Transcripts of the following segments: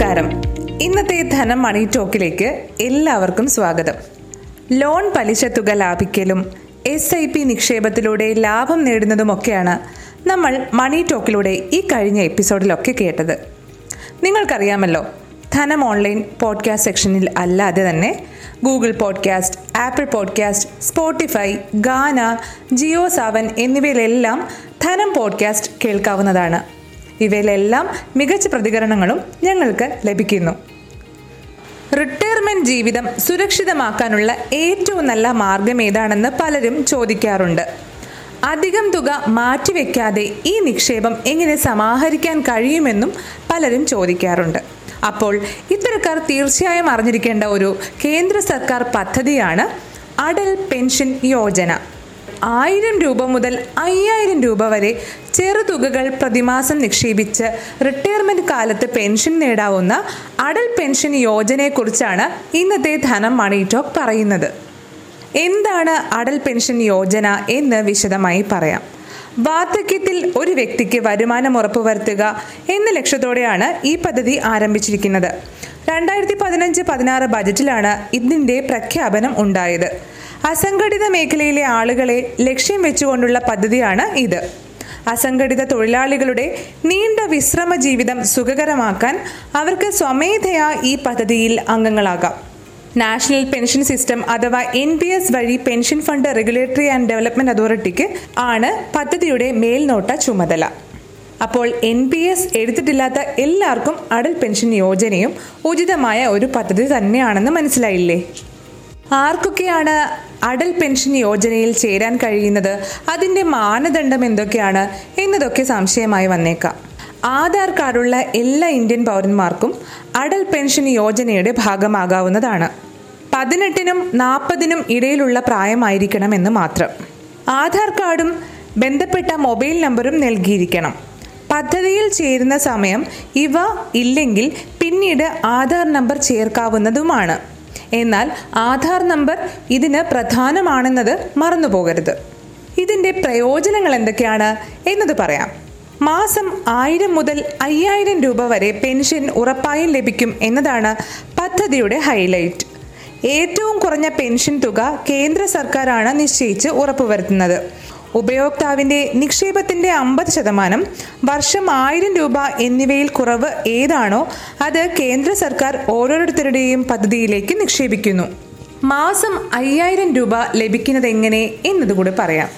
നമസ്കാരം. ഇന്നത്തെ ധനം മണി ടോക്കിലേക്ക് എല്ലാവർക്കും സ്വാഗതം. ലോൺ പലിശ തുക ലാഭിക്കലും എസ് ഐ പി നിക്ഷേപത്തിലൂടെ ലാഭം നേടുന്നതുമൊക്കെയാണ് നമ്മൾ മണി ടോക്കിലൂടെ ഈ കഴിഞ്ഞ എപ്പിസോഡിലൊക്കെ കേട്ടത്. നിങ്ങൾക്കറിയാമല്ലോ ധനം ഓൺലൈൻ പോഡ്കാസ്റ്റ് സെക്ഷനിൽ അല്ലാതെ തന്നെ Google podcast Apple podcast Spotify Gaana JioSaavn എന്നിവയിലെല്ലാം ധനം പോഡ്കാസ്റ്റ് കേൾക്കാവുന്നതാണ്. ഇവയിലെല്ലാം മികച്ച പ്രതികരണങ്ങളും ഞങ്ങൾക്ക് ലഭിക്കുന്നു. റിട്ടയർമെന്റ് ജീവിതം സുരക്ഷിതമാക്കാനുള്ള ഏറ്റവും നല്ല മാർഗം ഏതാണെന്ന് പലരും ചോദിക്കാറുണ്ട്. അധികം തുക മാറ്റിവെക്കാതെ ഈ നിക്ഷേപം എങ്ങനെ സമാഹരിക്കാൻ കഴിയുമെന്നും പലരും ചോദിക്കാറുണ്ട്. അപ്പോൾ ഇത്തരക്കാർ തീർച്ചയായും അറിഞ്ഞിരിക്കേണ്ട ഒരു കേന്ദ്ര സർക്കാർ പദ്ധതിയാണ് അടൽ പെൻഷൻ യോജന. ആയിരം രൂപ മുതൽ അയ്യായിരം രൂപ വരെ ചെറുതുകകൾ പ്രതിമാസം നിക്ഷേപിച്ച് റിട്ടയർമെന്റ് കാലത്ത് പെൻഷൻ നേടാവുന്ന അടൽ പെൻഷൻ യോജനയെക്കുറിച്ചാണ് ഇന്നത്തെ ധനം മണി ടോക്ക് പറയുന്നത്. എന്താണ് അടൽ പെൻഷൻ യോജന എന്ന് വിശദമായി പറയാം. വാർദ്ധക്യത്തിൽ ഒരു വ്യക്തിക്ക് വരുമാനം ഉറപ്പുവരുത്തുക എന്ന ലക്ഷ്യത്തോടെയാണ് ഈ പദ്ധതി ആരംഭിച്ചിരിക്കുന്നത്. രണ്ടായിരത്തി പതിനഞ്ച് പതിനാറ് ബജറ്റിലാണ് ഇതിന്റെ പ്രഖ്യാപനം ഉണ്ടായത്. അസംഘടിത മേഖലയിലെ ആളുകളെ ലക്ഷ്യം വെച്ചുകൊണ്ടുള്ള പദ്ധതിയാണ് ഇത്. അസംഘടിത തൊഴിലാളികളുടെ നീണ്ട വിശ്രമ ജീവിതം സുഖകരമാക്കാൻ അവർക്ക് സ്വമേധയാ ഈ പദ്ധതിയിൽ അംഗങ്ങളാകാം. നാഷണൽ പെൻഷൻ സിസ്റ്റം അഥവാ എൻ പി എസ് വഴി pension fund regulatory and development അതോറിറ്റിക്ക് ആണ് പദ്ധതിയുടെ മേൽനോട്ട ചുമതല. അപ്പോൾ എൻ പി എസ് എടുത്തിട്ടില്ലാത്ത എല്ലാവർക്കും അടൽ പെൻഷൻ യോജനയും ഉചിതമായ ഒരു പദ്ധതി തന്നെയാണെന്ന് മനസ്സിലായില്ലേ? ആർക്കൊക്കെയാണ് അടൽ പെൻഷൻ യോജനയിൽ ചേരാൻ കഴിയുന്നത്? അതിന്റെ മാനദണ്ഡം എന്തൊക്കെയാണ്? എന്നതൊക്കെ സംശയമായി വന്നേക്കാം. ആധാർ കാർഡുള്ള എല്ലാ ഇന്ത്യൻ പൗരന്മാർക്കും അടൽ പെൻഷൻ യോജനയുടെ ഭാഗമാകാവുന്നതാണ്. പതിനെട്ടിനും നാൽപ്പതിനും ഇടയിലുള്ള പ്രായമായിരിക്കണം എന്ന് മാത്രം. ആധാർ കാർഡും ബന്ധപ്പെട്ട മൊബൈൽ നമ്പറും നൽകിയിരിക്കണം. പദ്ധതിയിൽ ചേരുന്ന സമയം ഇവ ഇല്ലെങ്കിൽ പിന്നീട് ആധാർ നമ്പർ ചേർക്കാവുന്നതുമാണ്. എന്നാൽ ആധാർ നമ്പർ ഇതിന് പ്രധാനമാണെന്നത് മറന്നുപോകരുത്. ഇതിന്റെ പ്രയോജനങ്ങൾ എന്തൊക്കെയാണ് എന്നത് പറയാം. മാസം ആയിരം മുതൽ അയ്യായിരം രൂപ വരെ പെൻഷൻ ഉറപ്പായും ലഭിക്കും എന്നതാണ് പദ്ധതിയുടെ ഹൈലൈറ്റ്. ഏറ്റവും കുറഞ്ഞ പെൻഷൻ തുക കേന്ദ്ര സർക്കാരാണ് നിശ്ചയിച്ച് ഉറപ്പുവരുത്തുന്നത്. ഉപയോക്താവിന്റെ നിക്ഷേപത്തിന്റെ അമ്പത് ശതമാനം വർഷം ആയിരം രൂപ എന്നിവയിൽ കുറവ് ഏതാണോ അത് കേന്ദ്ര സർക്കാർ ഓരോരുത്തരുടെയും പദ്ധതിയിലേക്ക് നിക്ഷേപിക്കുന്നു. മാസം അയ്യായിരം രൂപ ലഭിക്കുന്നത് എങ്ങനെ എന്നതുകൂടി പറയാം.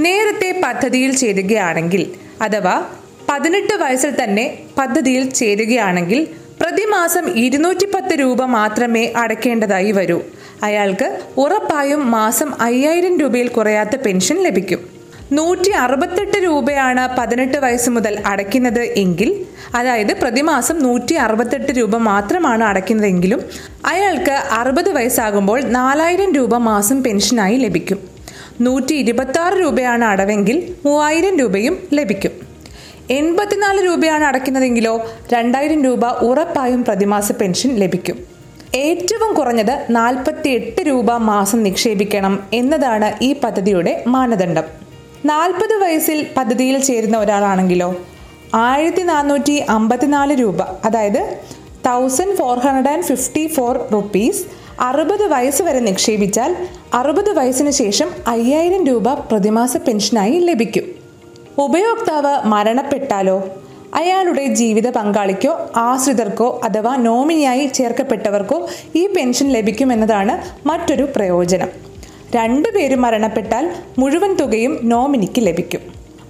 നേരത്തെ പദ്ധതിയിൽ ചേരുകയാണെങ്കിൽ അഥവാ പതിനെട്ട് വയസ്സിൽ തന്നെ പദ്ധതിയിൽ ചേരുകയാണെങ്കിൽ പ്രതിമാസം ഇരുന്നൂറ്റി പത്ത് രൂപ മാത്രമേ അടയ്ക്കേണ്ടതായി വരൂ. അയാൾക്ക് ഉറപ്പായും മാസം അയ്യായിരം രൂപയിൽ കുറയാത്ത പെൻഷൻ ലഭിക്കും. നൂറ്റി അറുപത്തെട്ട് രൂപയാണ് പതിനെട്ട് വയസ്സ് മുതൽ അടയ്ക്കുന്നത് എങ്കിൽ അതായത് പ്രതിമാസം നൂറ്റി അറുപത്തെട്ട് രൂപ മാത്രമാണ് അടയ്ക്കുന്നതെങ്കിലും അയാൾക്ക് അറുപത് വയസ്സാകുമ്പോൾ നാലായിരം രൂപ മാസം പെൻഷനായി ലഭിക്കും. നൂറ്റി ഇരുപത്തി രൂപയാണ് അടവെങ്കിൽ മൂവായിരം രൂപയും ലഭിക്കും. എൺപത്തിനാല് രൂപയാണ് അടയ്ക്കുന്നതെങ്കിലോ രണ്ടായിരം രൂപ ഉറപ്പായും പ്രതിമാസ പെൻഷൻ ലഭിക്കും. ഏറ്റവും കുറഞ്ഞത് നാൽപ്പത്തി എട്ട് രൂപ മാസം നിക്ഷേപിക്കണം എന്നതാണ് ഈ പദ്ധതിയുടെ മാനദണ്ഡം. നാൽപ്പത് വയസ്സിൽ പദ്ധതിയിൽ ചേരുന്ന ഒരാളാണെങ്കിലോ ആയിരത്തി നാനൂറ്റി അമ്പത്തിനാല് രൂപ അതായത് thousand four hundred and fifty four rupees അറുപത് വയസ്സ് വരെ നിക്ഷേപിച്ചാൽ അറുപത് വയസ്സിന് ശേഷം അയ്യായിരം രൂപ പ്രതിമാസ പെൻഷനായി ലഭിക്കും. ഉപയോക്താവ് മരണപ്പെട്ടാലോ? അയാളുടെ ജീവിത പങ്കാളിക്കോ ആശ്രിതർക്കോ അഥവാ നോമിനിയായി ചേർക്കപ്പെട്ടവർക്കോ ഈ പെൻഷൻ ലഭിക്കുമെന്നതാണ് മറ്റൊരു പ്രയോജനം. രണ്ടുപേരും മരണപ്പെട്ടാൽ മുഴുവൻ തുകയും നോമിനിക്ക് ലഭിക്കും.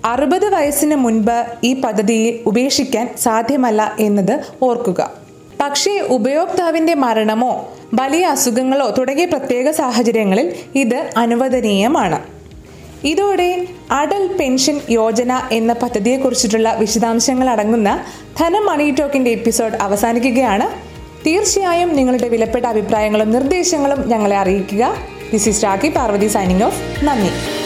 അറുപത് വയസ്സിന് മുൻപ് ഈ പദ്ധതിയെ ഉപേക്ഷിക്കാൻ സാധ്യമല്ല എന്നത് ഓർക്കുക. പക്ഷേ ഉപയോക്താവിന്റെ മരണമോ വലിയ അസുഖങ്ങളോ തുടങ്ങിയ പ്രത്യേക സാഹചര്യങ്ങളിൽ ഇത് അനുവദനീയമാണ്. ഇതോടെ അടൽ പെൻഷൻ യോജന എന്ന പദ്ധതിയെക്കുറിച്ചിട്ടുള്ള വിശദാംശങ്ങൾ അടങ്ങുന്ന ധനം മണി ടോക്കിന്റെ എപ്പിസോഡ് അവസാനിക്കുകയാണ്. തീർച്ചയായും നിങ്ങളുടെ വിലപ്പെട്ട അഭിപ്രായങ്ങളും നിർദ്ദേശങ്ങളും ഞങ്ങളെ അറിയിക്കുക. This is Rakhi Parvathy signing off നന്ദി.